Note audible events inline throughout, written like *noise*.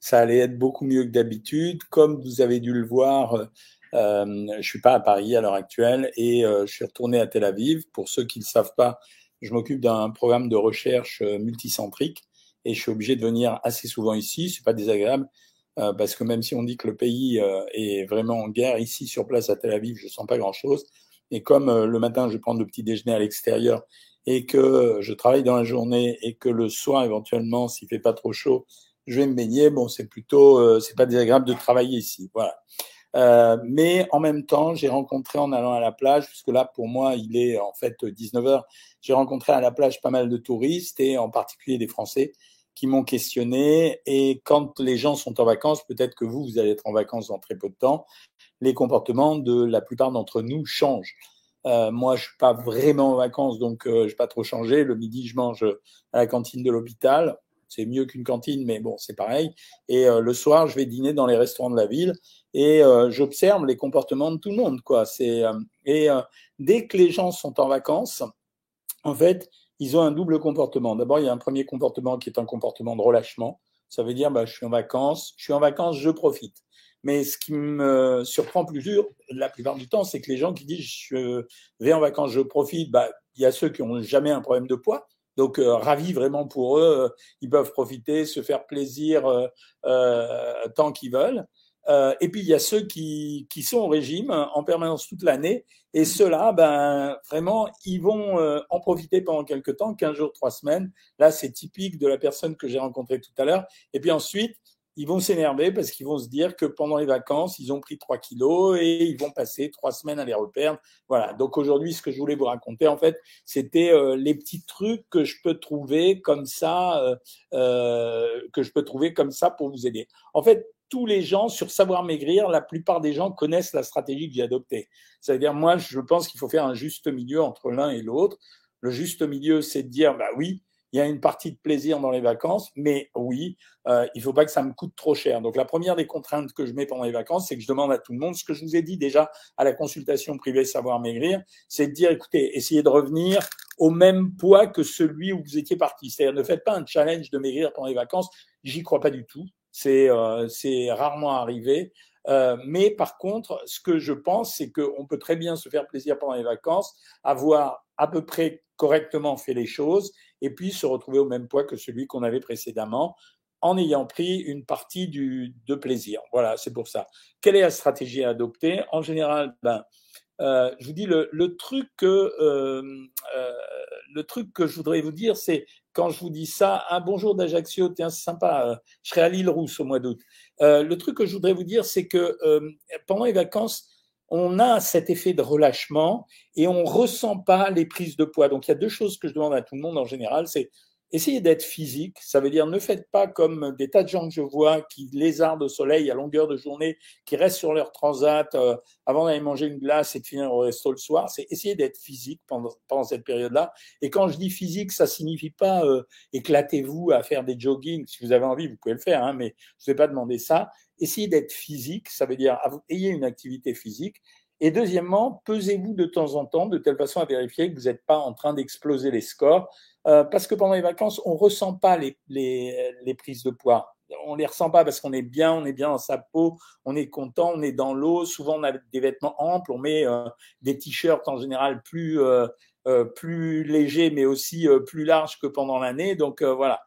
ça allait être beaucoup mieux que d'habitude. Comme vous avez dû le voir, euh, je suis pas à Paris à l'heure actuelle et euh, je suis retourné à Tel Aviv. Pour ceux qui ne le savent pas, je m'occupe d'un programme de recherche euh, multicentrique et je suis obligé de venir assez souvent ici. C'est pas désagréable euh, parce que même si on dit que le pays est vraiment en guerre ici sur place à Tel Aviv, je sens pas grand chose. Et comme le matin je prends le petit déjeuner à l'extérieur et que je travaille dans la journée et que le soir éventuellement, s'il fait pas trop chaud, je vais me baigner. Bon, c'est plutôt, euh, c'est pas désagréable de travailler ici, voilà. Euh, mais en même temps, j'ai rencontré en allant à la plage, puisque là pour moi il est en fait 19 heures, j'ai rencontré à la plage pas mal de touristes et en particulier des Français qui m'ont questionné. Et quand les gens sont en vacances, peut-être que vous, vous allez être en vacances dans très peu de temps, les comportements de la plupart d'entre nous changent. Euh, moi, je suis pas vraiment en vacances, donc euh, je n'ai pas trop changé. Le midi, je mange à la cantine de l'hôpital. C'est mieux qu'une cantine, mais bon, c'est pareil. Et euh, le soir, je vais dîner dans les restaurants de la ville et euh, j'observe les comportements de tout le monde, quoi. C'est et dès que les gens sont en vacances, en fait, ils ont un double comportement. D'abord, il y a un premier comportement qui est un comportement de relâchement. Ça veut dire, bah, je suis en vacances, je suis en vacances, je profite. Mais ce qui me surprend plus dur, la plupart du temps, c'est que les gens qui disent je vais en vacances, je profite, bah, il y a ceux qui n'ont jamais un problème de poids. Donc, euh, ravis vraiment pour eux, euh, ils peuvent profiter, se faire plaisir euh, euh tant qu'ils veulent. Et puis, il y a ceux qui, qui sont au régime en permanence toute l'année. Et ceux-là, ben, vraiment, ils vont en profiter pendant quelques temps, 15 jours, 3 semaines. Là, c'est typique de la personne que j'ai rencontrée tout à l'heure. Et puis ensuite, ils vont s'énerver parce qu'ils vont se dire que pendant les vacances, ils ont pris 3 kilos et ils vont passer trois semaines à les reperdre. Voilà. Donc aujourd'hui, ce que je voulais vous raconter, en fait, c'était euh, les petits trucs que je peux trouver comme ça, euh, euh, que je peux trouver comme ça pour vous aider. En fait, tous les gens sur savoir maigrir, la plupart des gens connaissent la stratégie que j'ai adoptée. C'est-à-dire, moi, je pense qu'il faut faire un juste milieu entre l'un et l'autre. Le juste milieu, c'est de dire, bah oui, il y a une partie de plaisir dans les vacances, mais oui, euh, il faut pas que ça me coûte trop cher. Donc la première des contraintes que je mets pendant les vacances, c'est que je demande à tout le monde ce que je vous ai dit déjà à la consultation privée Savoir Maigrir, c'est de dire, écoutez, essayez de revenir au même poids que celui où vous étiez parti. C'est-à-dire ne faites pas un challenge de maigrir pendant les vacances. J'y crois pas du tout. C'est euh, rarement arrivé. Euh, mais par contre, ce que je pense, c'est qu'on peut très bien se faire plaisir pendant les vacances, avoir à peu près correctement fait les choses et puis se retrouver au même poids que celui qu'on avait précédemment en ayant pris une partie de plaisir. Voilà, c'est pour ça. Quelle est la stratégie à adopter? En général, ben, euh, je vous dis le, truc que euh, euh, le truc que je voudrais vous dire, c'est quand je vous dis ça, un bonjour d'Ajaccio, tiens, c'est sympa, je serai à l'île Rousse au mois d'août. Le truc que je voudrais vous dire, c'est que pendant les vacances, on a cet effet de relâchement et on ressent pas les prises de poids. Donc il y a deux choses que je demande à tout le monde en général, c'est essayez d'être physique. Ça veut dire ne faites pas comme des tas de gens que je vois qui lézardent au soleil à longueur de journée, qui restent sur leur transat euh, avant d'aller manger une glace et de finir au resto le soir. C'est essayer d'être physique pendant, pendant cette période-là. Et quand je dis physique, ça signifie pas euh, éclatez-vous à faire des jogging. Si vous avez envie, vous pouvez le faire, hein, mais je ne vais pas demander ça essayez d'être physique, ça veut dire ayez une activité physique. Et deuxièmement, pesez-vous de temps en temps de telle façon à vérifier que vous n'êtes pas en train d'exploser les scores. Euh, parce que pendant les vacances, on ressent pas les, les, les prises de poids. On les ressent pas parce qu'on est bien, on est bien dans sa peau, on est content, on est dans l'eau. Souvent, on a des vêtements amples, on met euh, des t-shirts en général plus euh, euh plus légers, mais aussi euh, plus larges que pendant l'année. Donc voilà,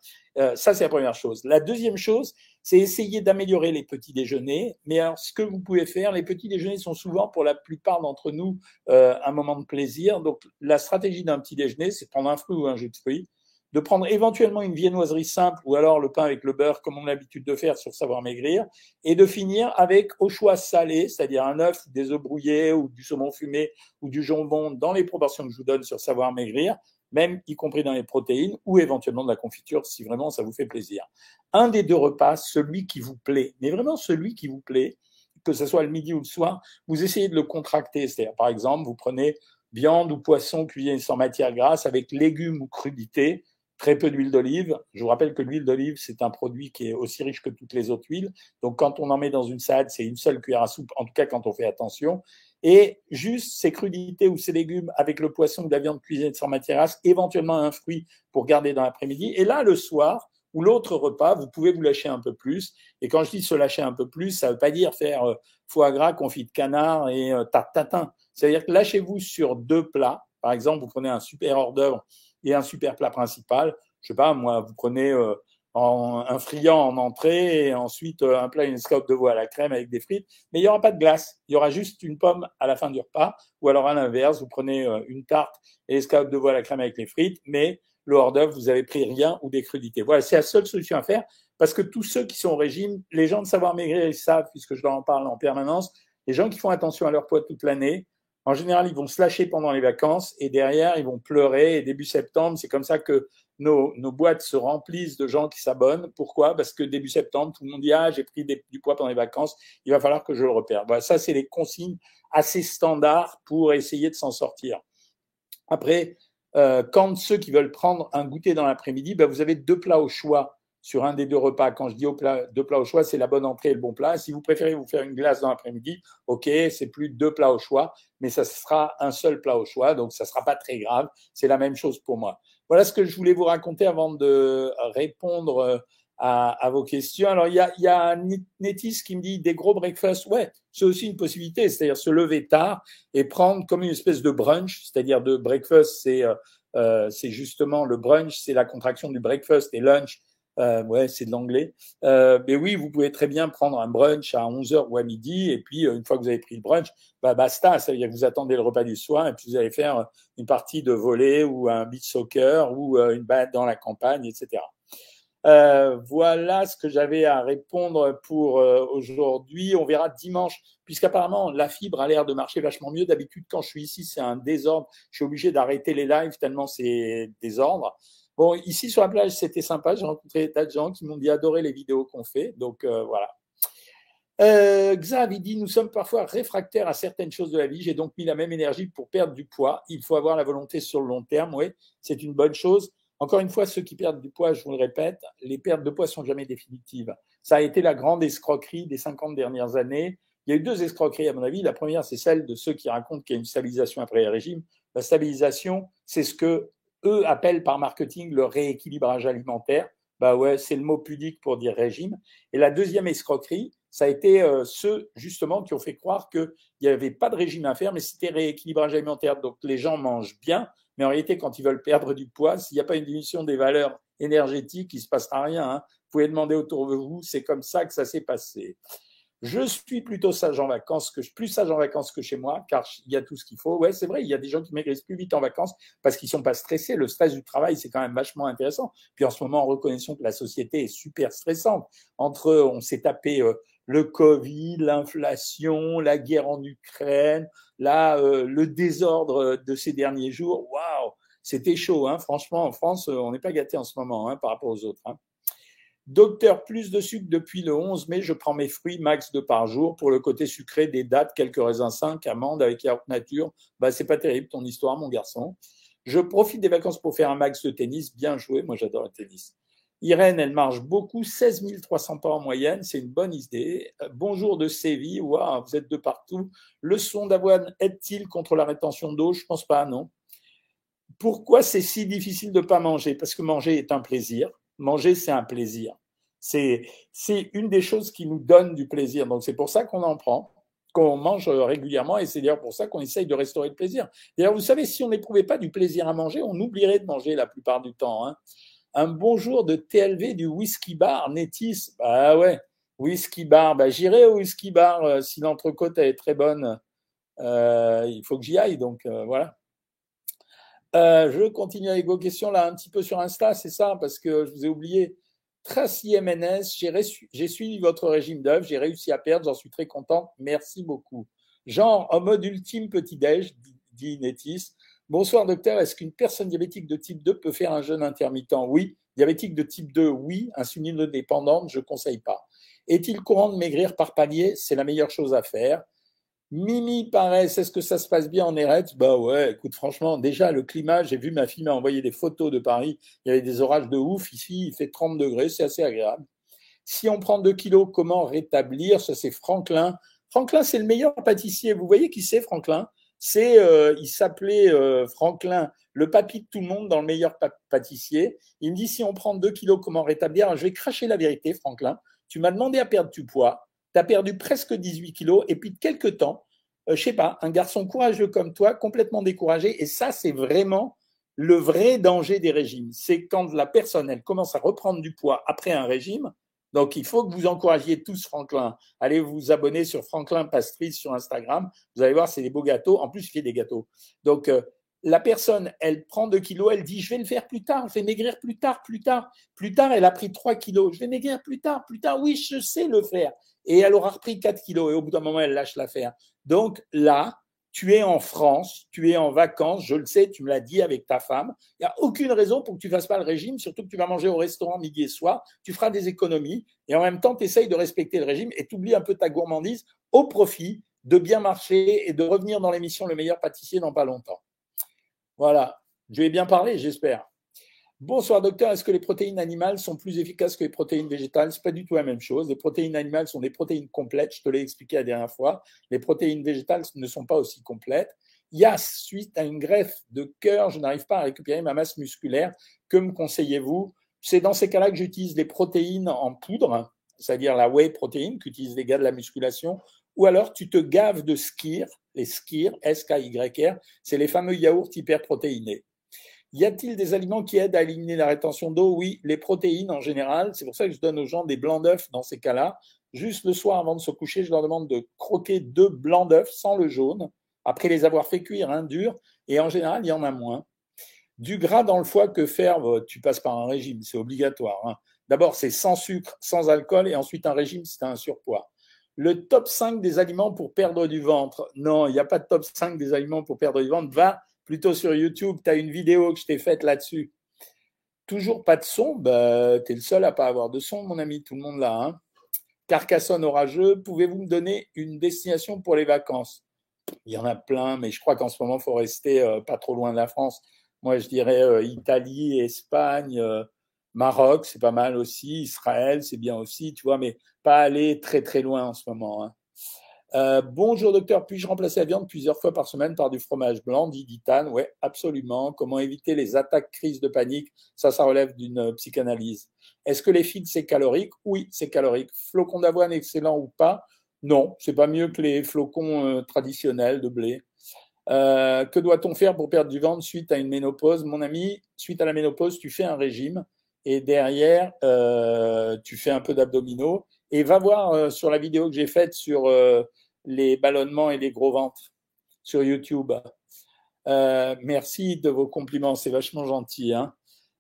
ça c'est la première chose. La deuxième chose, c'est essayer d'améliorer les petits déjeuners. Mais alors, ce que vous pouvez faire, les petits déjeuners sont souvent pour la plupart d'entre nous euh, un moment de plaisir. Donc, la stratégie d'un petit déjeuner, c'est de prendre un fruit ou un jus de fruits, de prendre éventuellement une viennoiserie simple ou alors le pain avec le beurre, comme on a l'habitude de faire sur Savoir Maigrir, et de finir avec au choix salé, c'est-à-dire un œuf, des œufs brouillés ou du saumon fumé ou du jambon dans les proportions que je vous donne sur Savoir Maigrir, même y compris dans les protéines, ou éventuellement de la confiture si vraiment ça vous fait plaisir. Un des deux repas, celui qui vous plaît, mais vraiment celui qui vous plaît, que ce soit le midi ou le soir, vous essayez de le contracter. C'est-à-dire, par exemple, vous prenez viande ou poisson cuisiné sans matière grasse avec légumes ou crudités, très peu d'huile d'olive. Je vous rappelle que l'huile d'olive, c'est un produit qui est aussi riche que toutes les autres huiles. Donc, quand on en met dans une salade, c'est une seule cuillère à soupe, en tout cas quand on fait attention et juste ces crudités ou ces légumes avec le poisson ou la viande cuisinée sans matière éventuellement un fruit pour garder dans l'après-midi. Et là, le soir, ou l'autre repas, vous pouvez vous lâcher un peu plus. Et quand je dis se lâcher un peu plus, ça ne veut pas dire faire euh, foie gras, confit de canard et euh, tarte tatin. C'est-à-dire que lâchez-vous sur deux plats. Par exemple, vous prenez un super hors d'œuvre et un super plat principal. Je sais pas, moi, vous prenez euh, en, un friand en entrée et ensuite euh, un plat, une escalope de veau à la crème avec des frites. Mais il n'y aura pas de glace. Il y aura juste une pomme à la fin du repas. Ou alors à l'inverse, vous prenez euh, une tarte et escalope de veau à la crème avec les frites. Mais le hors d'œuvre, vous avez pris rien ou des crudités. Voilà, c'est la seule solution à faire parce que tous ceux qui sont au régime, les gens de savoir maigrir, ils savent, puisque je leur en parle en permanence, les gens qui font attention à leur poids toute l'année, en général, ils vont se lâcher pendant les vacances et derrière, ils vont pleurer. Et début septembre, c'est comme ça que nos, nos, boîtes se remplissent de gens qui s'abonnent. Pourquoi? Parce que début septembre, tout le monde dit Ah, j'ai pris du poids pendant les vacances, il va falloir que je le repère. Voilà, ça, c'est les consignes assez standards pour essayer de s'en sortir. Après, euh, quand ceux qui veulent prendre un goûter dans l'après-midi, ben, vous avez deux plats au choix sur un des deux repas. Quand je dis au plat, deux plats au choix, c'est la bonne entrée et le bon plat. Si vous préférez vous faire une glace dans l'après-midi, ok, c'est plus deux plats au choix, mais ça sera un seul plat au choix, donc ça sera pas très grave. C'est la même chose pour moi. Voilà ce que je voulais vous raconter avant de répondre euh, à, vos questions. Alors il y a, y a Netis qui me dit des gros breakfasts. Ouais, c'est aussi une possibilité, c'est-à-dire se lever tard et prendre comme une espèce de brunch, c'est-à-dire de breakfast, c'est euh, euh c'est justement le brunch, c'est la contraction du breakfast et lunch euh, ouais, c'est de l'anglais. Euh, mais oui, vous pouvez très bien prendre un brunch à 11h ou à midi, et puis euh, une fois que vous avez pris le brunch, bah basta, ça veut dire que vous attendez le repas du soir, et puis vous allez faire une partie de volley ou un beach soccer ou euh, une balade dans la campagne, etc. Euh, voilà ce que j'avais à répondre pour aujourd'hui. On verra dimanche, puisqu'apparemment la fibre a l'air de marcher vachement mieux. D'habitude, quand je suis ici, c'est un désordre. Je suis obligé d'arrêter les lives tellement c'est désordre. Bon, ici sur la plage, c'était sympa. J'ai rencontré des tas de gens qui m'ont dit adorer les vidéos qu'on fait. Donc euh, voilà. Euh, dit Nous sommes parfois réfractaires à certaines choses de la vie. J'ai donc mis la même énergie pour perdre du poids. Il faut avoir la volonté sur le long terme. Oui, c'est une bonne chose. Encore une fois, ceux qui perdent du poids, je vous le répète, les pertes de poids sont jamais définitives. Ça a été la grande escroquerie des 50 dernières années. Il y a eu deux escroqueries, à mon avis. La première, c'est celle de ceux qui racontent qu'il y a une stabilisation après le régime. La stabilisation, c'est ce que eux appellent par marketing le rééquilibrage alimentaire. Bah ouais, c'est le mot pudique pour dire régime. Et la deuxième escroquerie, ça a été euh, ceux justement qui ont fait croire qu'il n'y avait pas de régime à faire, mais c'était rééquilibrage alimentaire. Donc les gens mangent bien, mais en réalité, quand ils veulent perdre du poids, s'il n'y a pas une diminution des valeurs énergétiques, il ne se passera rien. Hein. Vous pouvez demander autour de vous, c'est comme ça que ça s'est passé. Je suis plutôt sage en vacances que plus sage en vacances que chez moi, car il y a tout ce qu'il faut. Ouais, c'est vrai, il y a des gens qui maigrissent plus vite en vacances parce qu'ils sont pas stressés. Le stress du travail, c'est quand même vachement intéressant. Puis en ce moment, reconnaissons que la société est super stressante. Entre, on s'est tapé euh, le Covid, l'inflation, la guerre en Ukraine, là, euh, le désordre de ces derniers jours. Waouh, c'était chaud, hein. Franchement, en France, euh, on n'est pas gâté en ce moment, hein, par rapport aux autres. Hein. Docteur, plus de sucre depuis le 11 mai, je prends mes fruits max de par jour. Pour le côté sucré, des dates, quelques raisins 5, amandes avec yaourt nature. Bah, c'est pas terrible ton histoire, mon garçon. Je profite des vacances pour faire un max de tennis. Bien joué, moi j'adore le tennis. Irène, elle marche beaucoup, 16 300 pas en moyenne, c'est une bonne idée. Bonjour de Séville, waouh, vous êtes de partout. Le son d'avoine aide-t-il contre la rétention d'eau? Je pense pas, non. Pourquoi c'est si difficile de pas manger? Parce que manger est un plaisir. Manger, c'est un plaisir. C'est, une des choses qui nous donne du plaisir. Donc, c'est pour ça qu'on en prend, qu'on mange régulièrement et c'est d'ailleurs pour ça qu'on essaye de restaurer le plaisir. D'ailleurs, vous savez, si on n'éprouvait pas du plaisir à manger, on oublierait de manger la plupart du temps. Hein. Un bonjour de TLV du whisky bar, Netis. Bah ouais, whisky bar. Bah, j'irai au whisky bar euh, si l'entrecôte est très bonne. Euh, il faut que j'y aille, donc euh, voilà. Euh, je continue avec vos questions là un petit peu sur Insta, c'est ça, parce que je vous ai oublié. Tracy MNS, j'ai suivi votre régime d'œuvre, j'ai réussi à perdre, j'en suis très contente, merci beaucoup. Genre, en mode ultime petit-déj, dit Netis. Bonsoir docteur, est-ce qu'une personne diabétique de type 2 peut faire un jeûne intermittent? Oui. Diabétique de type 2, oui. Insuline dépendante, je ne conseille pas. Est-il courant de maigrir par palier? C'est la meilleure chose à faire. Mimi Paresse, est-ce que ça se passe bien en Eretz? Bah ouais, écoute, franchement, déjà le climat, j'ai vu ma fille m'a envoyé des photos de Paris, il y avait des orages de ouf, ici il fait 30 degrés, c'est assez agréable. Si on prend 2 kilos, comment rétablir? Ça c'est Franklin. Franklin, c'est le meilleur pâtissier. Vous voyez qui c'est Franklin? C'est, euh, il s'appelait euh, Franklin, le papy de tout le monde dans le meilleur pâtissier. Il me dit si on prend 2 kilos, comment rétablir? Je vais cracher la vérité, Franklin. Tu m'as demandé à perdre du poids, tu as perdu presque 18 kilos, et puis de quelques temps, euh, je sais pas, un garçon courageux comme toi, complètement découragé, et ça, c'est vraiment le vrai danger des régimes. C'est quand la personne, elle commence à reprendre du poids après un régime, donc, il faut que vous encouragiez tous Franklin. Allez vous abonner sur Franklin Pastries sur Instagram. Vous allez voir, c'est des beaux gâteaux. En plus, il fait des gâteaux. Donc, euh, la personne, elle prend 2 kilos, elle dit, je vais le faire plus tard, je vais maigrir plus tard, plus tard. Plus tard, elle a pris 3 kilos, je vais maigrir plus tard, plus tard. Oui, je sais le faire. Et elle aura repris 4 kilos et au bout d'un moment, elle lâche l'affaire. Donc là, tu es en France, tu es en vacances, je le sais, tu me l'as dit avec ta femme. Il n'y a aucune raison pour que tu ne fasses pas le régime, surtout que tu vas manger au restaurant midi et soir, tu feras des économies et en même temps, tu essayes de respecter le régime et tu oublies un peu ta gourmandise au profit de bien marcher et de revenir dans l'émission Le meilleur pâtissier dans pas longtemps. Voilà, je vais bien parler, j'espère. Bonsoir docteur, est-ce que les protéines animales sont plus efficaces que les protéines végétales? Ce n'est pas du tout la même chose. Les protéines animales sont des protéines complètes, je te l'ai expliqué la dernière fois. Les protéines végétales ne sont pas aussi complètes. Il y a, suite à une greffe de cœur, je n'arrive pas à récupérer ma masse musculaire. Que me conseillez-vous? C'est dans ces cas-là que j'utilise les protéines en poudre, c'est-à-dire la whey protéine qu'utilisent les gars de la musculation, ou alors tu te gaves de skir, les skir, S-K-Y-R, c'est les fameux yaourts hyperprotéinés. Y a-t-il des aliments qui aident à éliminer la rétention d'eau? Oui, les protéines en général. C'est pour ça que je donne aux gens des blancs d'œufs dans ces cas-là. Juste le soir avant de se coucher, je leur demande de croquer deux blancs d'œufs sans le jaune, après les avoir fait cuire hein, dur. Et en général, il y en a moins. Du gras dans le foie, que faire Tu passes par un régime, c'est obligatoire. Hein. D'abord, c'est sans sucre, sans alcool, et ensuite un régime si un surpoids. Le top 5 des aliments pour perdre du ventre. Non, il n'y a pas de top 5 des aliments pour perdre du ventre. Va plutôt sur YouTube, tu as une vidéo que je t'ai faite là-dessus. Toujours pas de son, bah, tu es le seul à pas avoir de son, mon ami, tout le monde là. Hein. Carcassonne orageux, pouvez-vous me donner une destination pour les vacances? Il y en a plein, mais je crois qu'en ce moment, il faut rester euh, pas trop loin de la France. Moi, je dirais euh, Italie, Espagne, euh, Maroc, c'est pas mal aussi. Israël, c'est bien aussi, tu vois, mais pas aller très très loin en ce moment. Hein. Euh, bonjour docteur, puis-je remplacer la viande plusieurs fois par semaine par du fromage blanc, dit Ditane Oui, absolument. Comment éviter les attaques, crises de panique? Ça, ça relève d'une euh, psychanalyse. Est-ce que les figues, c'est calorique? Oui, c'est calorique. Flocons d'avoine, excellent ou pas? Non, c'est pas mieux que les flocons euh, traditionnels de blé. que doit-on faire pour perdre du ventre suite à une ménopause? Mon ami, suite à la ménopause, tu fais un régime et derrière, tu fais un peu d'abdominaux. Et va voir sur la vidéo que j'ai faite sur les ballonnements et les gros ventres sur YouTube. Euh, merci de vos compliments, c'est vachement gentil. Hein.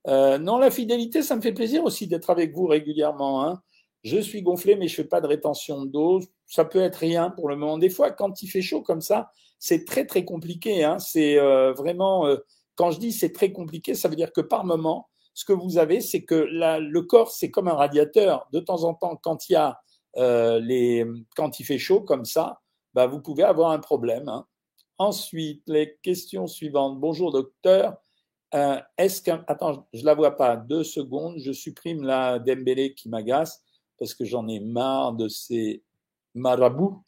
Euh, non, la fidélité, ça me fait plaisir aussi d'être avec vous régulièrement. Hein. Je suis gonflé, mais je fais pas de rétention d'eau. Ça peut être rien pour le moment. Des fois, quand il fait chaud comme ça, c'est très très compliqué. Hein. C'est euh, vraiment, quand je dis c'est très compliqué, ça veut dire que par moment, ce que vous avez, c'est que le corps, c'est comme un radiateur. De temps en temps, quand il y a euh, les, quand il fait chaud comme ça, bah, vous pouvez avoir un problème. Hein. Ensuite, les questions suivantes. Bonjour docteur. Euh, est-ce qu'un... Attends, je ne la vois pas. Deux secondes. Je supprime la Dembélé qui m'agace parce que j'en ai marre de ces marabouts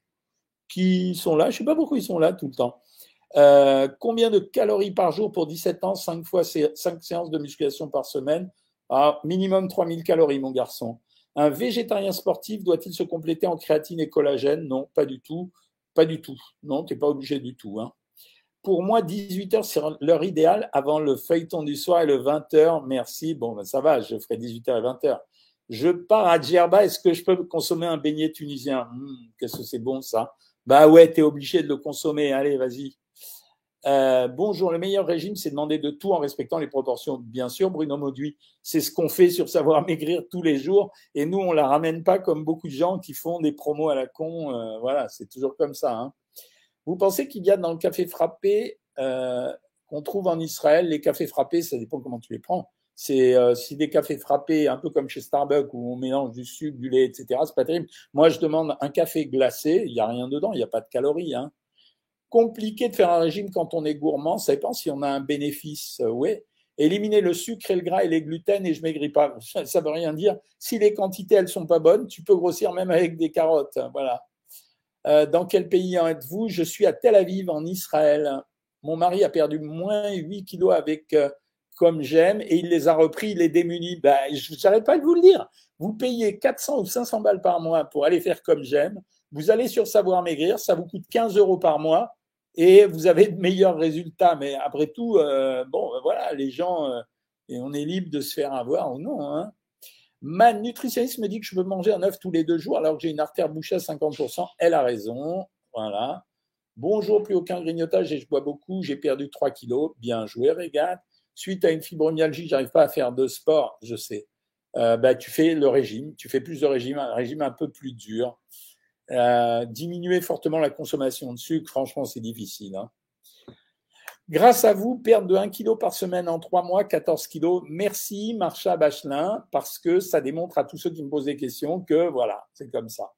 qui sont là. Je ne sais pas pourquoi ils sont là tout le temps. Euh, combien de calories par jour pour 17 ans? 5 fois 5 séances de musculation par semaine ah, Minimum 3000 calories, mon garçon. Un végétarien sportif doit-il se compléter en créatine et collagène? Non, pas du tout. Pas du tout. Non, tu n'es pas obligé du tout. Hein. Pour moi, 18 heures, c'est l'heure idéale avant le feuilleton du soir et le 20 heures. Merci. Bon, ben, ça va, je ferai 18 heures et 20 heures. Je pars à Djerba. Est-ce que je peux consommer un beignet tunisien? Hmm, Qu'est-ce que c'est bon ça? Bah ouais, tu es obligé de le consommer. Allez, vas-y. Euh, bonjour, le meilleur régime, c'est demander de tout en respectant les proportions. Bien sûr, Bruno Mauduit, c'est ce qu'on fait sur Savoir Maigrir tous les jours. Et nous, on la ramène pas comme beaucoup de gens qui font des promos à la con. Euh, voilà, c'est toujours comme ça. Hein. Vous pensez qu'il y a dans le café frappé euh, qu'on trouve en Israël, les cafés frappés, ça dépend comment tu les prends. C'est si des cafés frappés, un peu comme chez Starbucks où on mélange du sucre, du lait, etc. C'est pas terrible. Moi, je demande un café glacé. Il y a rien dedans, il n'y a pas de calories. Hein compliqué de faire un régime quand on est gourmand. Ça dépend si on a un bénéfice. Euh, oui. Éliminer le sucre et le gras et les gluten et je maigris pas. Ça, ne veut rien dire. Si les quantités elles sont pas bonnes, tu peux grossir même avec des carottes. Voilà. Euh, dans quel pays êtes-vous? Je suis à Tel Aviv, en Israël. Mon mari a perdu moins 8 kilos avec euh, comme j'aime et il les a repris, il est démuni. Ben, je n'arrête pas de vous le dire. Vous payez 400 ou 500 balles par mois pour aller faire comme j'aime. Vous allez sur Savoir Maigrir, ça vous coûte 15 euros par mois et vous avez de meilleurs résultats. Mais après tout, euh, bon, ben voilà, les gens, et on est libre de se faire avoir ou non. Hein. Ma nutritionniste me dit que je peux manger un œuf tous les deux jours alors que j'ai une artère bouchée à 50%. Elle a raison. Voilà. Bonjour, plus aucun grignotage et je bois beaucoup. J'ai perdu 3 kilos. Bien joué, régate. Suite à une fibromyalgie, j'arrive pas à faire de sport. Je sais. Euh, bah, tu fais le régime. Tu fais plus de régime, un régime un peu plus dur. Diminuer fortement la consommation de sucre, franchement, c'est difficile. Hein. Grâce à vous, perte de 1 kg par semaine en 3 mois, 14 kg. Merci, Marcha Bachelin, parce que ça démontre à tous ceux qui me posent des questions que voilà, c'est comme ça.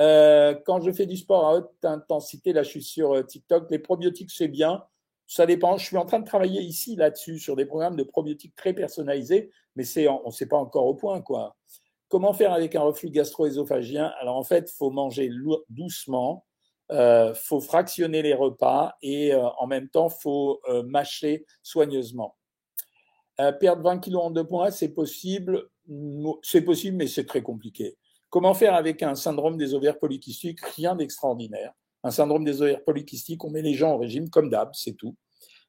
Euh, quand je fais du sport à haute intensité, là je suis sur euh, TikTok, les probiotiques c'est bien. Ça dépend. Je suis en train de travailler ici là-dessus sur des programmes de probiotiques très personnalisés, mais c'est on ne sait pas encore au point quoi. Comment faire avec un reflux gastro-œsophagien? Alors en fait, faut manger doucement euh, faut fractionner les repas et euh, en même temps, faut euh, mâcher soigneusement. Perdre 20 kilos en deux points, c'est possible, c'est possible, mais c'est très compliqué. Comment faire avec un syndrome des ovaires polykystiques? Rien d'extraordinaire. Un syndrome des ovaires polykystiques, on met les gens au régime comme d'hab, c'est tout.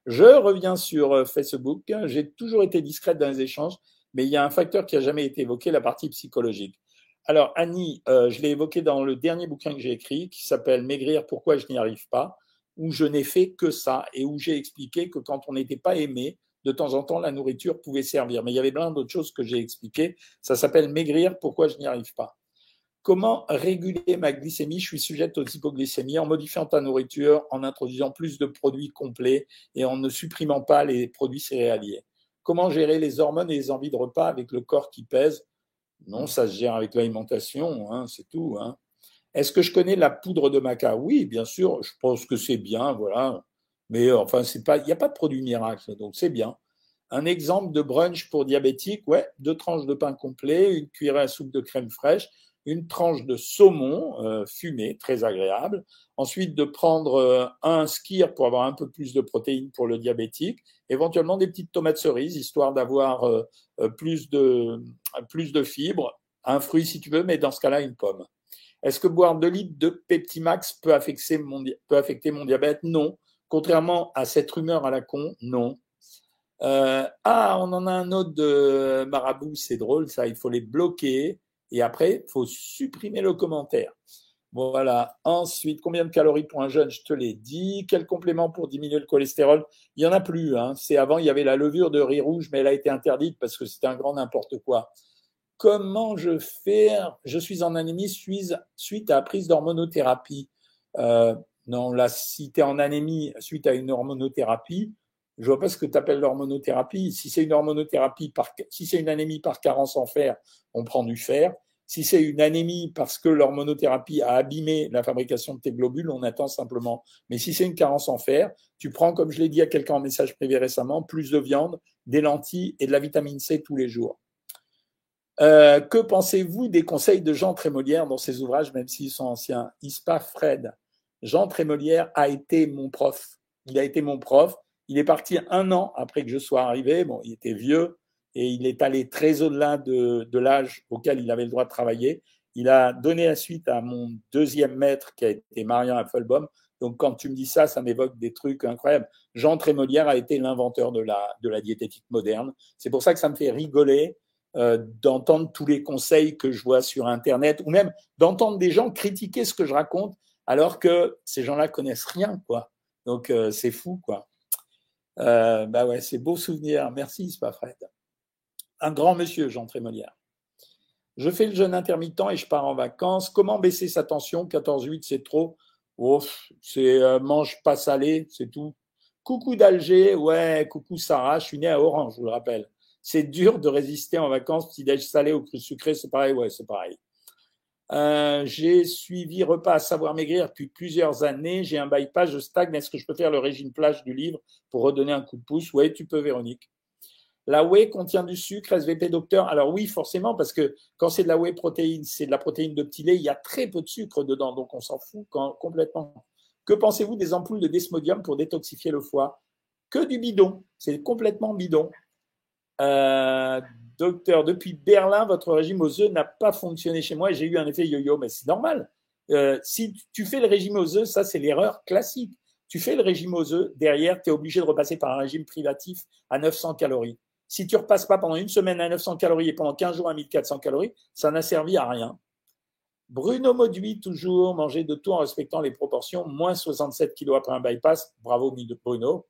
Je reviens sur Facebook. J'ai toujours été discrète dans les échanges, mais il y a un facteur qui a jamais été évoqué, la partie psychologique. Alors, Annie, euh, je l'ai évoqué dans le dernier bouquin que j'ai écrit, qui s'appelle Maigrir, pourquoi je n'y arrive pas, où je n'ai fait que ça et où j'ai expliqué que quand on n'était pas aimé, de temps en temps, la nourriture pouvait servir. Mais il y avait plein d'autres choses que j'ai expliquées. Ça s'appelle Maigrir, pourquoi je n'y arrive pas. Comment réguler ma glycémie? Je suis sujette aux hypoglycémies en modifiant ta nourriture, en introduisant plus de produits complets et en ne supprimant pas les produits céréaliers. Comment gérer les hormones et les envies de repas avec le corps qui pèse? Non, ça se gère avec l'alimentation, hein, c'est tout. Hein. Est-ce que je connais la poudre de maca? Oui, bien sûr, je pense que c'est bien, voilà. Mais euh, enfin, c'est pas, il n'y a pas de produit miracle, donc c'est bien. Un exemple de brunch pour diabétique, ouais, deux tranches de pain complet, une cuillerée à soupe de crème fraîche, une tranche de saumon euh, fumé, très agréable. Ensuite, de prendre euh, un skir pour avoir un peu plus de protéines pour le diabétique. Éventuellement des petites tomates cerises, histoire d'avoir euh, plus de plus de fibres. Un fruit si tu veux, mais dans ce cas-là, une pomme. Est-ce que boire 2 litres de Peptimax peut affecter mon, peut affecter mon diabète? Non. Contrairement à cette rumeur à la con, non. ah, on en a un autre de marabout, c'est drôle ça, il faut les bloquer et après, il faut supprimer le commentaire. Voilà. Ensuite, combien de calories pour un jeune? Je te l'ai dit. Quel complément pour diminuer le cholestérol? Il n'y en a plus. Hein. C'est avant, il y avait la levure de riz rouge, mais elle a été interdite parce que c'était un grand n'importe quoi. Comment je fais? Je suis en anémie suite à prise d'hormonothérapie. Euh, non, là, si tu es en anémie suite à une hormonothérapie, je vois pas ce que tu appelles l'hormonothérapie. Si c'est une hormonothérapie si c'est une anémie par carence en fer, on prend du fer. Si c'est une anémie parce que l'hormonothérapie a abîmé la fabrication de tes globules, on attend simplement. Mais si c'est une carence en fer, tu prends, comme je l'ai dit à quelqu'un en message privé récemment, plus de viande, des lentilles et de la vitamine C tous les jours. Euh, que pensez-vous des conseils de Jean Trémolière dans ses ouvrages, même s'ils sont anciens? Ispa Fred. Jean Trémolière a été mon prof. Il a été mon prof. Il est parti un an après que je sois arrivé. Bon, il était vieux et il est allé très au-delà de, l'âge auquel il avait le droit de travailler. Il a donné la suite à mon deuxième maître qui a été Marian Affelbaum. Donc, quand tu me dis ça, ça m'évoque des trucs incroyables. Jean Trémolière a été l'inventeur de la, de la diététique moderne. C'est pour ça que ça me fait rigoler euh, d'entendre tous les conseils que je vois sur Internet ou même d'entendre des gens critiquer ce que je raconte alors que ces gens-là connaissent rien, quoi. Donc, euh, c'est fou, quoi. Euh, bah ouais, c'est beau souvenir. Merci, c'est pas Fred. Un grand monsieur, Jean Trémolière. Je fais le jeûne intermittent et je pars en vacances. Comment baisser sa tension? 14-8, c'est trop. Oh, c'est euh, mange pas salé, c'est tout. Coucou d'Alger, ouais, coucou Sarah, je suis né à Orange, je vous le rappelle. C'est dur de résister en vacances, petit déj salé ou cru sucré, c'est pareil, ouais, c'est pareil. Euh, j'ai suivi repas à savoir maigrir depuis plusieurs années. J'ai un bypass, je stagne. Est-ce que je peux faire le régime plage du livre pour redonner un coup de pouce? Oui, tu peux, Véronique. La whey contient du sucre, SVP docteur? Alors oui, forcément, parce que quand c'est de la whey protéine, c'est de la protéine de petit lait, il y a très peu de sucre dedans, donc on s'en fout complètement. Que pensez-vous des ampoules de desmodium pour détoxifier le foie? Que du bidon, c'est complètement bidon. Euh, docteur, depuis Berlin, votre régime aux œufs n'a pas fonctionné chez moi et j'ai eu un effet yo-yo, mais c'est normal. Euh, si tu fais le régime aux œufs, ça c'est l'erreur classique. Tu fais le régime aux œufs, derrière, tu es obligé de repasser par un régime privatif à 900 calories. Si tu repasses pas pendant une semaine à 900 calories et pendant 15 jours à 1400 calories, ça n'a servi à rien. Bruno Mauduit, toujours, manger de tout en respectant les proportions, moins 67 kilos après un bypass. Bravo Bruno.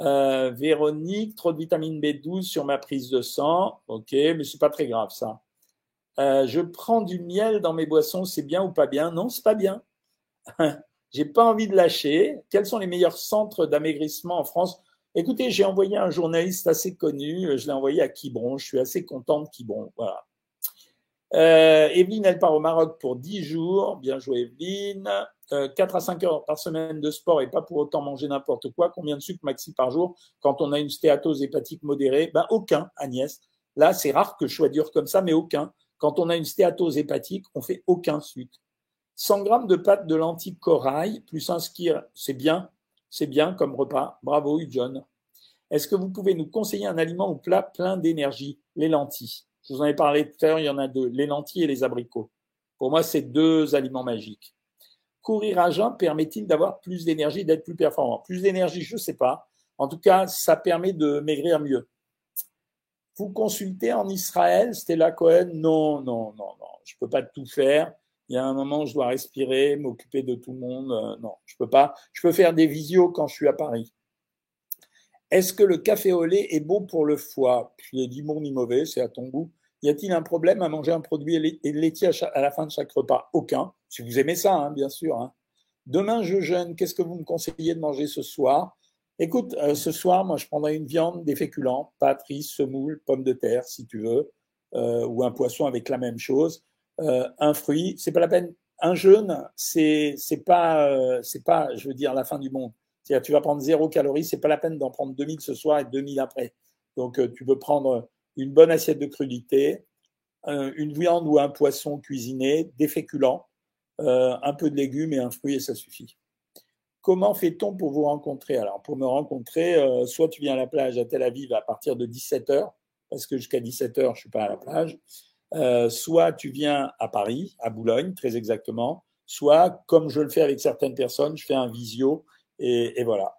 Euh, Véronique, trop de vitamine B12 sur ma prise de sang. Ok, mais c'est pas très grave ça. Euh, je prends du miel dans mes boissons, c'est bien ou pas bien? Non, c'est pas bien. *laughs* J'ai pas envie de lâcher. Quels sont les meilleurs centres d'amaigrissement en France? Écoutez, j'ai envoyé un journaliste assez connu, je l'ai envoyé à Quiberon, je suis assez content de Quiberon. Voilà. Euh, Evelyne, elle part au Maroc pour 10 jours. Bien joué, Evelyne. Euh, 4 à 5 heures par semaine de sport et pas pour autant manger n'importe quoi. Combien de sucre maxi par jour quand on a une stéatose hépatique modérée? Ben aucun, Agnès. Là, c'est rare que je sois dur comme ça, mais aucun. Quand on a une stéatose hépatique, on fait aucun sucre. 100 grammes de pâte de lentilles corail plus un skir, c'est bien, c'est bien comme repas. Bravo, John. Est-ce que vous pouvez nous conseiller un aliment ou plat plein d'énergie? Les lentilles. Je vous en ai parlé tout à l'heure, il y en a deux, les lentilles et les abricots. Pour moi, c'est deux aliments magiques. Courir à jeun permet-il d'avoir plus d'énergie, d'être plus performant? Plus d'énergie, je ne sais pas. En tout cas, ça permet de maigrir mieux. Vous consultez en Israël, Stella Cohen? Non, non, non, non. Je ne peux pas tout faire il y a un moment où je dois respirer, m'occuper de tout le monde. Euh, non, je peux pas. Je peux faire des visios quand je suis à Paris. Est-ce que le café au lait est bon pour le foie? Il est ni bon ni mauvais, c'est à ton goût. Y a-t-il un problème à manger un produit laitier à la fin de chaque repas? Aucun. Si vous aimez ça, hein, bien sûr. Hein. Demain, je jeûne. Qu'est-ce que vous me conseillez de manger ce soir? Écoute, euh, ce soir, moi, je prendrai une viande, des féculents, pâtes, riz, semoule, pommes de terre, si tu veux, euh, ou un poisson avec la même chose. Euh, un fruit, c'est pas la peine. Un jeûne, c'est c'est pas c'est pas, je veux dire, la fin du monde. C'est-à-dire, tu vas prendre zéro calorie, c'est pas la peine d'en prendre 2000 ce soir et 2000 après. Donc, euh, tu peux prendre une bonne assiette de crudité, une viande ou un poisson cuisiné, des féculents, un peu de légumes et un fruit et ça suffit. Comment fait-on pour vous rencontrer? Alors, pour me rencontrer, soit tu viens à la plage à Tel Aviv à partir de 17h, parce que jusqu'à 17h, je suis pas à la plage. Euh, soit tu viens à Paris, à Boulogne, très exactement, soit, comme je le fais avec certaines personnes, je fais un visio et, voilà.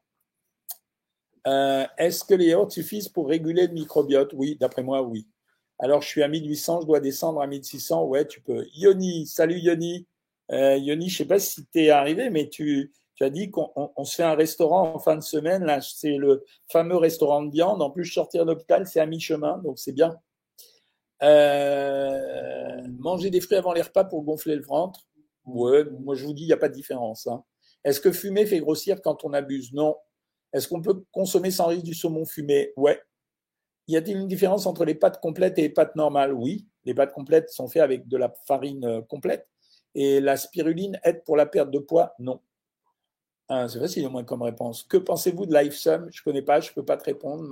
Euh, est-ce que les yaourts suffisent pour réguler le microbiote? Oui, d'après moi, oui. Alors, je suis à 1800, je dois descendre à 1600. Ouais, tu peux. Yoni, salut Yoni. Euh, Yoni, je sais pas si tu es arrivé, mais tu, tu as dit qu'on se fait un restaurant en fin de semaine. Là, c'est le fameux restaurant de viande. En plus, sortir de l'hôpital, c'est à mi-chemin, donc c'est bien. Euh, manger des fruits avant les repas pour gonfler le ventre? Ouais, moi je vous dis, il n'y a pas de différence. Hein. Est-ce que fumer fait grossir quand on abuse? Non. Est-ce qu'on peut consommer sans risque du saumon? Fumé Ouais. Y a-t-il une différence entre les pâtes complètes et les pâtes normales? Oui. Les pâtes complètes sont faites avec de la farine euh, complète. Et la spiruline aide pour la perte de poids? Non. Ah, c'est facile au moins comme réponse. Que pensez-vous de LifeSum Je ne connais pas, je ne peux pas te répondre,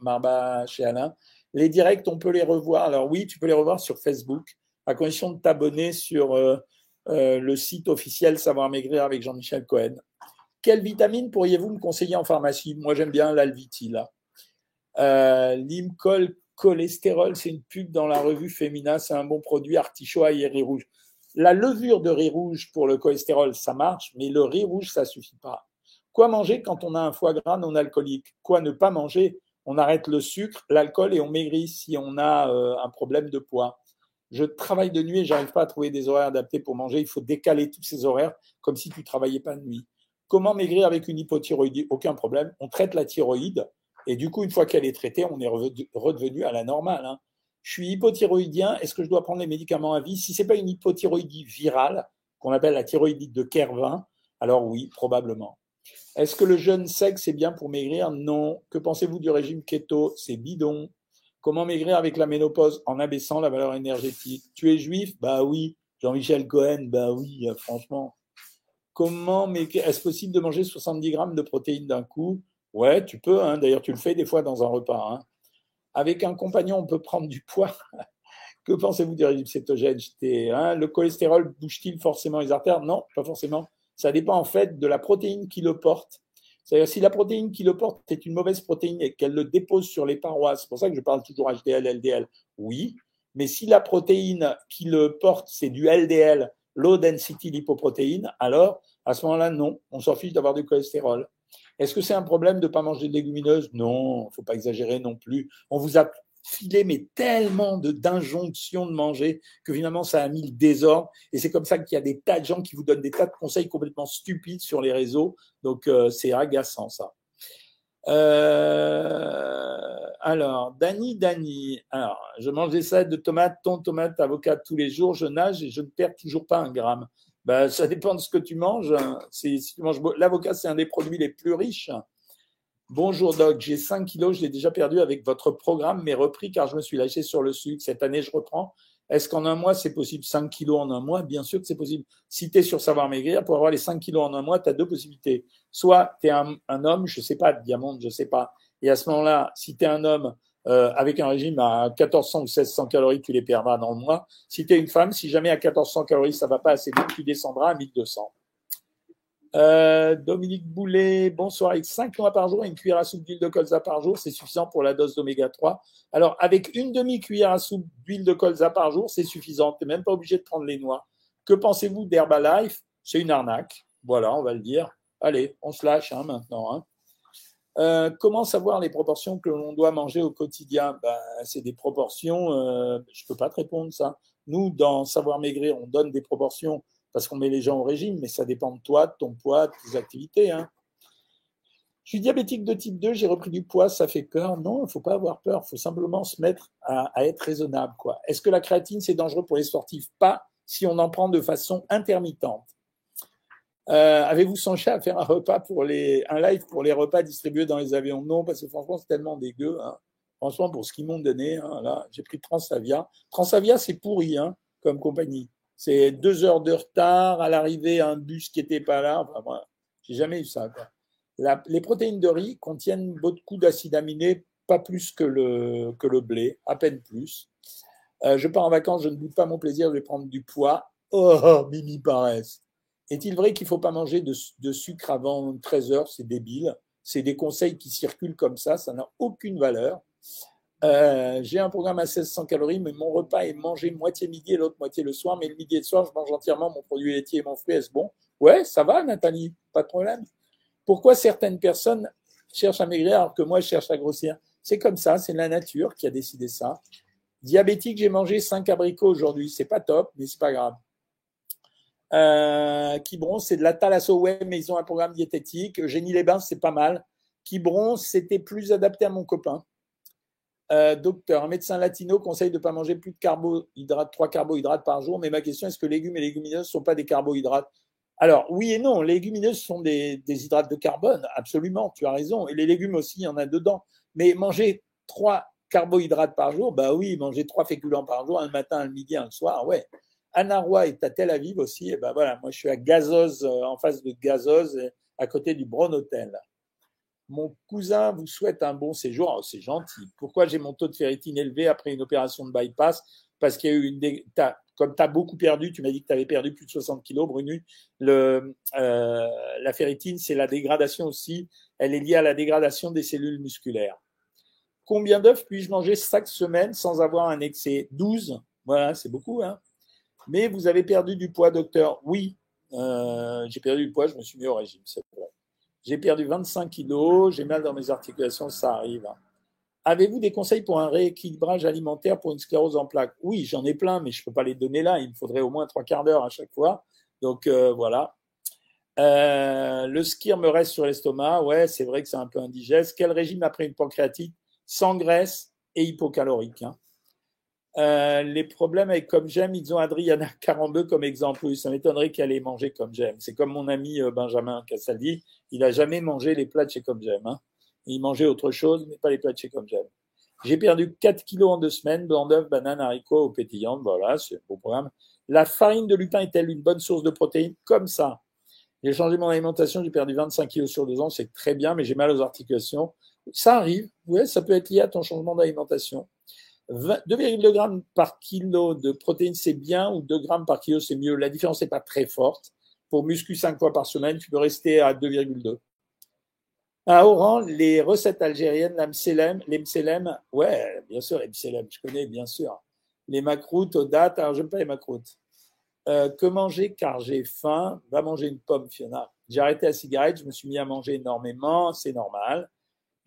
Marba chez Alain. Les directs, on peut les revoir. Alors oui, tu peux les revoir sur Facebook, à condition de t'abonner sur euh, euh, le site officiel Savoir Maigrir avec Jean-Michel Cohen. Quelle vitamine pourriez-vous me conseiller en pharmacie? Moi, j'aime bien l'Alviti, là. Euh, Limcol cholestérol, c'est une pub dans la revue Femina, c'est un bon produit, artichaut et riz rouge. La levure de riz rouge pour le cholestérol, ça marche, mais le riz rouge, ça suffit pas. Quoi manger quand on a un foie gras non alcoolique? Quoi ne pas manger? On arrête le sucre, l'alcool et on maigrit si on a euh, un problème de poids. Je travaille de nuit et j'arrive pas à trouver des horaires adaptés pour manger. Il faut décaler tous ces horaires comme si tu travaillais pas de nuit. Comment maigrir avec une hypothyroïdie? Aucun problème. On traite la thyroïde et du coup, une fois qu'elle est traitée, on est redevenu à la normale. Hein. Je suis hypothyroïdien. Est-ce que je dois prendre les médicaments à vie? Si c'est pas une hypothyroïdie virale qu'on appelle la thyroïdite de Kervin, alors oui, probablement. Est-ce que le jeûne sec, c'est bien pour maigrir? Non. Que pensez-vous du régime keto? C'est bidon. Comment maigrir avec la ménopause en abaissant la valeur énergétique? Tu es juif? Bah oui. Jean-Michel Cohen? Bah oui, euh, franchement. Comment maigrir? Est-ce possible de manger 70 grammes de protéines d'un coup? Ouais, tu peux. Hein. D'ailleurs, tu le fais des fois dans un repas. Hein. Avec un compagnon, on peut prendre du poids. *laughs* que pensez-vous du régime cétogène? Hein, Le cholestérol bouge-t-il forcément les artères? Non, pas forcément. Ça dépend en fait de la protéine qui le porte. C'est-à-dire si la protéine qui le porte est une mauvaise protéine et qu'elle le dépose sur les parois, c'est pour ça que je parle toujours HDL, LDL, oui. Mais si la protéine qui le porte, c'est du LDL, low density lipoprotéine, alors à ce moment-là, non, on s'en fiche d'avoir du cholestérol. Est-ce que c'est un problème de ne pas manger de légumineuses? Non, il ne faut pas exagérer non plus. On vous a filé mais tellement d'injonctions de, manger que finalement ça a mis le désordre. Et c'est comme ça qu'il y a des tas de gens qui vous donnent des tas de conseils complètement stupides sur les réseaux. Donc euh, c'est agaçant ça. Euh, alors, Dani, Dani. Alors, je mange des salades de tomates, thon, tomates, avocat tous les jours. Je nage et je ne perds toujours pas un gramme. Ben, ça dépend de ce que tu manges. Si tu manges l'avocat, c'est un des produits les plus riches. Bonjour Doc, j'ai 5 kilos, je l'ai déjà perdu avec votre programme, mais repris car je me suis lâché sur le sucre. Cette année, je reprends. Est-ce qu'en un mois, c'est possible? 5 kilos en un mois? Bien sûr que c'est possible. Si tu sur Savoir Maigrir, pour avoir les 5 kilos en un mois, tu as deux possibilités. Soit tu es un, homme, je sais pas, diamant, je sais pas. Et à ce moment-là, si tu es un homme euh, avec un régime à 1400 ou 1600 calories, tu les perdras dans le mois. Si tu une femme, si jamais à 1400 calories, ça va pas assez vite, tu descendras à 1200. Euh, Dominique Boulet, bonsoir. Avec 5 noix par jour et une cuillère à soupe d'huile de colza par jour, c'est suffisant pour la dose d'oméga 3. Alors, avec une demi-cuillère à soupe d'huile de colza par jour, c'est suffisant. Tu n'es même pas obligé de prendre les noix. Que pensez-vous d'Herbalife? C'est une arnaque. Voilà, on va le dire. Allez, on se lâche hein, maintenant. Hein. Euh, comment savoir les proportions que l'on doit manger au quotidien? Ben, C'est des proportions, euh, je ne peux pas te répondre ça. Nous, dans Savoir Maigrir, on donne des proportions parce qu'on met les gens au régime, mais ça dépend de toi, de ton poids, de tes activités. Hein. Je suis diabétique de type 2, j'ai repris du poids, ça fait peur. Non, il ne faut pas avoir peur, il faut simplement se mettre à, être raisonnable. Est-ce que la créatine, c'est dangereux pour les sportifs? Pas si on en prend de façon intermittente. Euh, avez-vous songé à faire un repas pour les, un live pour les repas distribués dans les avions? Non, parce que franchement, c'est tellement dégueu. Hein. Franchement, pour ce qu'ils m'ont donné, hein, là, j'ai pris Transavia. Transavia, c'est pourri hein, comme compagnie. C'est deux heures de retard à l'arrivée, un bus qui n'était pas là. Enfin, moi, j'ai jamais eu ça. les protéines de riz contiennent beaucoup d'acides aminés, pas plus que le, que le blé, à peine plus. Euh, je pars en vacances, je ne doute pas mon plaisir, vais prendre du poids. Oh, Mimi paresse. Est-il vrai qu'il ne faut pas manger de, sucre avant 13 heures? C'est débile. C'est des conseils qui circulent comme ça, ça n'a aucune valeur. Euh, j'ai un programme à 1600 calories, mais mon repas est mangé moitié midi et l'autre moitié le soir. Mais le midi et le soir, je mange entièrement mon produit laitier et mon fruit. Est-ce bon? Ouais, ça va, Nathalie, pas de problème. Pourquoi certaines personnes cherchent à maigrir alors que moi, je cherche à grossir? C'est comme ça, c'est la nature qui a décidé ça. Diabétique, j'ai mangé 5 abricots aujourd'hui. C'est pas top, mais c'est pas grave. Euh, Quiberon, c'est de la thalasso, ouais, mais ils ont un programme diététique. Génie les Bains, c'est pas mal. Quiberon, c'était plus adapté à mon copain. Euh, docteur, un médecin latino conseille de ne pas manger plus de carbohydrates, trois carbohydrates par jour. Mais ma question, est-ce que légumes et légumineuses ne sont pas des carbohydrates? Alors, oui et non. Les légumineuses sont des, des, hydrates de carbone, absolument, tu as raison. Et les légumes aussi, il y en a dedans. Mais manger trois carbohydrates par jour, bah oui, manger trois féculents par jour, un matin, un midi, un soir, ouais. Anna Roy est à Tel Aviv aussi. Et ben voilà, moi je suis à Gazoz, euh, en face de Gazoz, à côté du Bron Hotel. Mon cousin vous souhaite un bon séjour. Oh, c'est gentil. Pourquoi j'ai mon taux de ferritine élevé après une opération de bypass? Parce qu'il y a eu une. Comme tu as beaucoup perdu, tu m'as dit que tu avais perdu plus de 60 kilos, Brunu. Euh, la ferritine, c'est la dégradation aussi. Elle est liée à la dégradation des cellules musculaires. Combien d'œufs puis-je manger chaque semaine sans avoir un excès? 12. Voilà, c'est beaucoup. Hein mais vous avez perdu du poids, docteur? Oui, euh, j'ai perdu du poids, je me suis mis au régime, c'est vrai. J'ai perdu 25 kilos, j'ai mal dans mes articulations, ça arrive. Avez-vous des conseils pour un rééquilibrage alimentaire pour une sclérose en plaques? Oui, j'en ai plein, mais je ne peux pas les donner là. Il me faudrait au moins trois quarts d'heure à chaque fois. Donc euh, voilà. Euh, le skir me reste sur l'estomac. Ouais, c'est vrai que c'est un peu indigeste. Quel régime après une pancréatite? Sans graisse et hypocalorique. Hein euh, les problèmes avec Comme J'aime, ils ont Adriana Carambeu comme exemple. ça m'étonnerait qu'elle ait mangé Comme J'aime. C'est comme mon ami euh, Benjamin Cassaldi. Il n'a jamais mangé les plats de chez Comme J'aime. Hein. Il mangeait autre chose, mais pas les plats de chez Comme J'aime. J'ai perdu 4 kilos en deux semaines, blanc d'œuf, banane, haricot au pétillant. Voilà, c'est un beau programme. La farine de lutin est-elle une bonne source de protéines? Comme ça. J'ai changé mon alimentation, j'ai perdu 25 kilos sur deux ans, c'est très bien, mais j'ai mal aux articulations. Ça arrive, ouais, ça peut être lié à ton changement d'alimentation. 2,2 grammes par kilo de protéines, c'est bien, ou 2 grammes par kilo, c'est mieux. La différence n'est pas très forte. Pour muscu 5 fois par semaine, tu peux rester à 2,2. À Oran, les recettes algériennes, l'amselem, l'emselem, ouais, bien sûr, l'emselem, je connais, bien sûr. Les macroutes aux dates, alors j'aime pas les macroutes. Euh, que manger car j'ai faim? Va manger une pomme, Fiona. J'ai arrêté la cigarette, je me suis mis à manger énormément, c'est normal.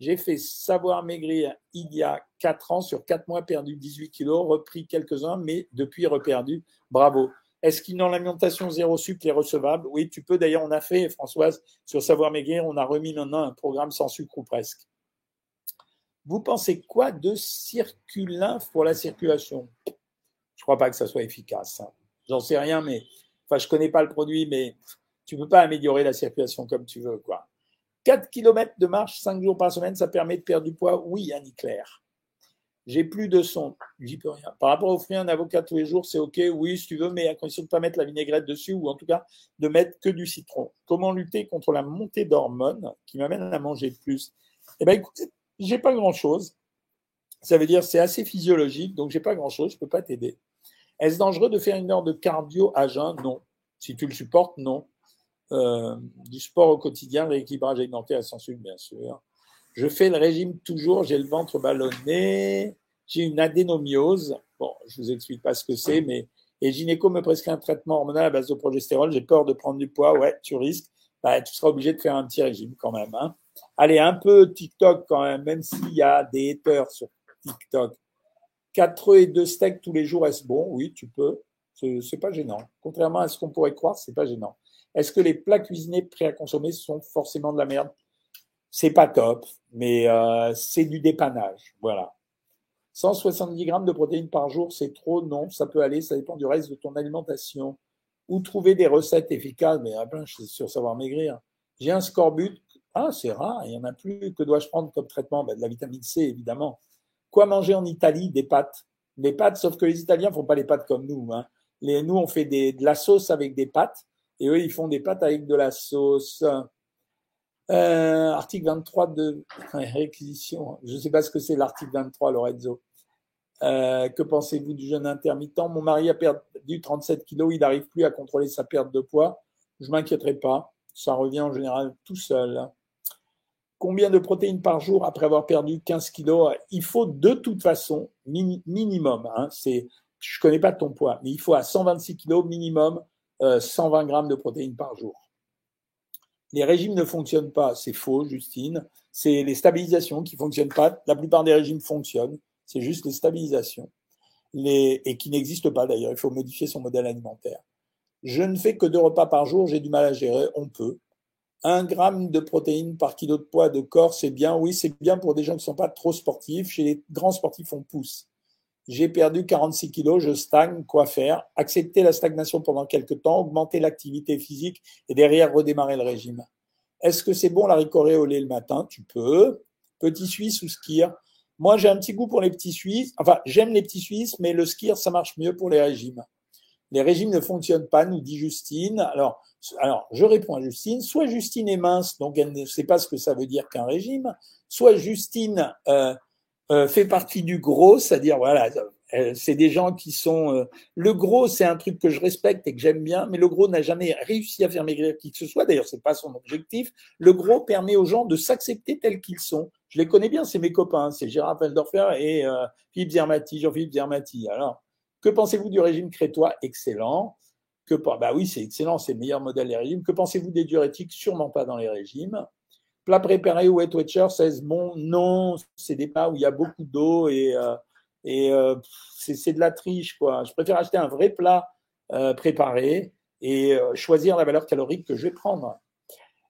J'ai fait savoir maigrir il y a 4 ans, sur 4 mois, perdu 18 kilos, repris quelques-uns, mais depuis reperdu. Bravo. Est-ce qu'une alimentation zéro sucre est recevable? Oui, tu peux. D'ailleurs, on a fait, Françoise, sur Savoir Maigrir, on a remis maintenant un programme sans sucre ou presque. Vous pensez quoi de circulin pour la circulation? Je ne crois pas que ça soit efficace. Hein. J'en sais rien, mais enfin, je connais pas le produit, mais tu peux pas améliorer la circulation comme tu veux, quoi. 4 km de marche 5 jours par semaine, ça permet de perdre du poids Oui, Annie Claire. J'ai plus de son, j'y peux rien. Par rapport au fruit, un avocat tous les jours, c'est OK, oui, si tu veux, mais à condition de ne pas mettre la vinaigrette dessus ou en tout cas de mettre que du citron. Comment lutter contre la montée d'hormones qui m'amène à manger plus? Eh bien, écoute, j'ai pas grand-chose. Ça veut dire c'est assez physiologique, donc j'ai pas grand-chose, je peux pas t'aider. Est-ce dangereux de faire une heure de cardio à jeun? Non. Si tu le supportes, non. Euh, du sport au quotidien, rééquilibrage alimentaire sucre, bien sûr. Je fais le régime toujours, j'ai le ventre ballonné, j'ai une adénomiose. Bon, je vous explique pas ce que c'est, mais et gynéco me prescrit un traitement hormonal à base de progestérone. J'ai peur de prendre du poids. Ouais, tu risques. Bah, tu seras obligé de faire un petit régime quand même. Hein. Allez, un peu TikTok quand même, même s'il y a des haters sur TikTok. 4 œufs et 2 steaks tous les jours, est-ce bon? Oui, tu peux. C'est pas gênant. Contrairement à ce qu'on pourrait croire, c'est pas gênant. Est-ce que les plats cuisinés prêts à consommer sont forcément de la merde? C'est pas top, mais euh, c'est du dépannage. Voilà. 170 grammes de protéines par jour, c'est trop? Non, ça peut aller. Ça dépend du reste de ton alimentation. Ou trouver des recettes efficaces. Mais ah ben, je suis sûr savoir maigrir. J'ai un scorbut. Ah, c'est rare. Il y en a plus. Que dois-je prendre comme traitement? Ben, De la vitamine C, évidemment. Quoi manger en Italie? Des pâtes. Des pâtes, sauf que les Italiens font pas les pâtes comme nous. Hein. Nous, on fait de la sauce avec des pâtes et eux, ils font des pâtes avec de la sauce. Euh, article 23 de *laughs* réquisition. Je ne sais pas ce que c'est l'article 23, Lorenzo. Euh, que pensez-vous du jeûne intermittent? Mon mari a perdu 37 kilos, il n'arrive plus à contrôler sa perte de poids. Je m'inquiéterai pas, ça revient en général tout seul. Combien de protéines par jour après avoir perdu 15 kilos? Il faut de toute façon, minimum, hein, je ne connais pas ton poids, mais il faut à 126 kilos minimum 120 euh, grammes de protéines par jour. Les régimes ne fonctionnent pas, c'est faux, Justine. C'est les stabilisations qui ne fonctionnent pas. La plupart des régimes fonctionnent, c'est juste les stabilisations. Et qui n'existent pas d'ailleurs. Il faut modifier son modèle alimentaire. Je ne fais que deux repas par jour, j'ai du mal à gérer, on peut. Un gramme de protéines par kilo de poids de corps, c'est bien. Oui, c'est bien pour des gens qui ne sont pas trop sportifs. Chez les grands sportifs, on pousse. J'ai perdu 46 kilos, je stagne, quoi faire? Accepter la stagnation pendant quelques temps, augmenter l'activité physique et derrière redémarrer le régime. Est-ce que c'est bon la ricorée au lait le matin? Tu peux. Petit suisse ou skier Moi, j'ai un petit goût pour les petits suisses. Enfin, j'aime les petits suisses, mais le skier, ça marche mieux pour les régimes. Les régimes ne fonctionnent pas, nous dit Justine. Alors, alors, je réponds à Justine. Soit Justine est mince, donc elle ne sait pas ce que ça veut dire qu'un régime. Soit Justine euh, euh, fait partie du gros, c'est-à-dire, voilà, euh, c'est des gens qui sont. le gros, c'est un truc que je respecte et que j'aime bien, mais le gros n'a jamais réussi à faire maigrir qui que ce soit. D'ailleurs, c'est pas son objectif. Le gros permet aux gens de s'accepter tels qu'ils sont. Je les connais bien, c'est mes copains, c'est Gérard Feldorfer et Philippe Zermati, Jean-Philippe Zermati. Alors, que pensez-vous du régime crétois? Excellent. Que, bah oui, c'est excellent, c'est le meilleur modèle des régimes. Que pensez-vous des diurétiques? Sûrement pas dans les régimes. Plat préparé ou Wet Watcher, 16 bon, non, c'est des plats où il y a beaucoup d'eau et, euh, et euh, c'est de la triche. quoi. Je préfère acheter un vrai plat euh, préparé et choisir la valeur calorique que je vais prendre.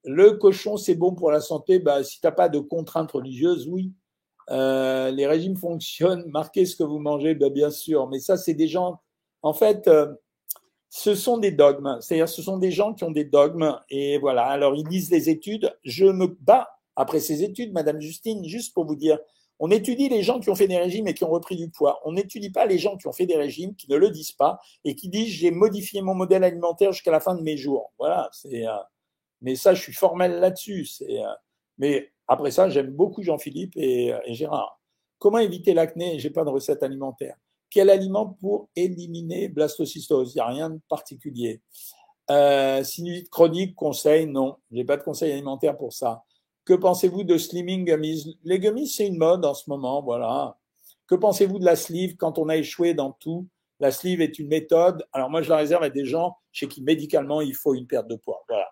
Le cochon, c'est bon pour la santé. Bah, si tu n'as pas de contraintes religieuses, oui. les régimes fonctionnent. Marquez ce que vous mangez, bah, bien sûr. Mais ça, c'est des gens. En fait, ce sont des dogmes. C'est-à-dire, ce sont des gens qui ont des dogmes. Et voilà. Alors, ils lisent les études. Je me bats après ces études, Madame Justine, juste pour vous dire, on étudie les gens qui ont fait des régimes et qui ont repris du poids. On n'étudie pas les gens qui ont fait des régimes, qui ne le disent pas et qui disent j'ai modifié mon modèle alimentaire jusqu'à la fin de mes jours. Voilà. C'est. Euh, mais ça, je suis formel là-dessus. C'est. Euh, mais Après ça, j'aime beaucoup Jean-Philippe et, et, Gérard. Comment éviter l'acné? J'ai pas de recette alimentaire. Quel aliment pour éliminer blastocystose? Il n'y a rien de particulier. Euh, sinusite chronique, conseil, non. J'ai pas de conseil alimentaire pour ça. Que pensez-vous de slimming gummies? Les gummies, c'est une mode en ce moment, voilà. Que pensez-vous de la sleeve? Quand on a échoué dans tout La sleeve est une méthode. Alors moi, je la réserve à des gens chez qui médicalement il faut une perte de poids. Voilà.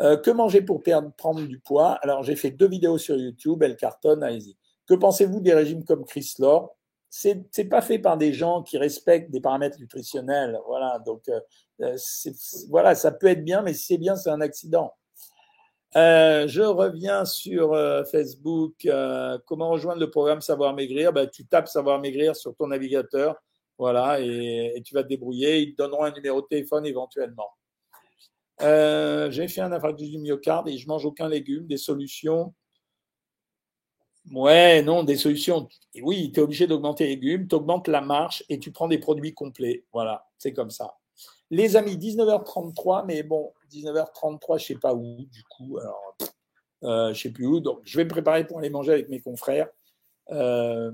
Euh, que manger pour perdre, prendre du poids? Alors j'ai fait deux vidéos sur YouTube, elles cartonnent, allez-y. Que pensez-vous des régimes comme Chris c'est pas fait par des gens qui respectent des paramètres nutritionnels. Voilà, donc euh, euh, voilà, ça peut être bien, mais si c'est bien, c'est un accident. Euh, je reviens sur Facebook. Comment rejoindre le programme Savoir Maigrir? Ben, Tu tapes Savoir Maigrir sur ton navigateur, voilà, et, et, tu vas te débrouiller. Ils te donneront un numéro de téléphone éventuellement. J'ai fait un infarctus du myocarde et je mange aucun légume. Des solutions Ouais, non, des solutions. Oui, tu es obligé d'augmenter les légumes, tu augmentes la marche et tu prends des produits complets. Voilà, c'est comme ça. Les amis, 19h33, mais bon, 19h33, je sais pas où, du coup, alors, euh, je sais plus où. Donc, je vais me préparer pour aller manger avec mes confrères. Euh,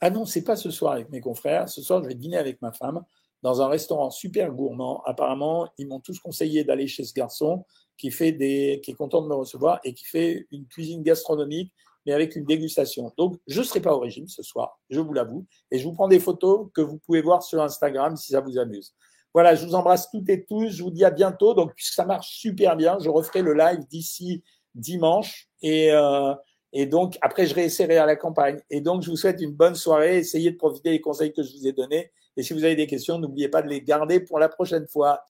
ah non, c'est pas ce soir avec mes confrères. Ce soir, je vais dîner avec ma femme dans un restaurant super gourmand. Apparemment, ils m'ont tous conseillé d'aller chez ce garçon qui fait des, qui est content de me recevoir et qui fait une cuisine gastronomique mais avec une dégustation. Donc, je ne serai pas au régime ce soir, je vous l'avoue, et je vous prends des photos que vous pouvez voir sur Instagram si ça vous amuse. Voilà, je vous embrasse toutes et tous, je vous dis à bientôt. Donc, puisque ça marche super bien, je referai le live d'ici dimanche, et, euh, et donc après, je réessayerai à la campagne. Et donc, je vous souhaite une bonne soirée, essayez de profiter des conseils que je vous ai donnés, et si vous avez des questions, n'oubliez pas de les garder pour la prochaine fois.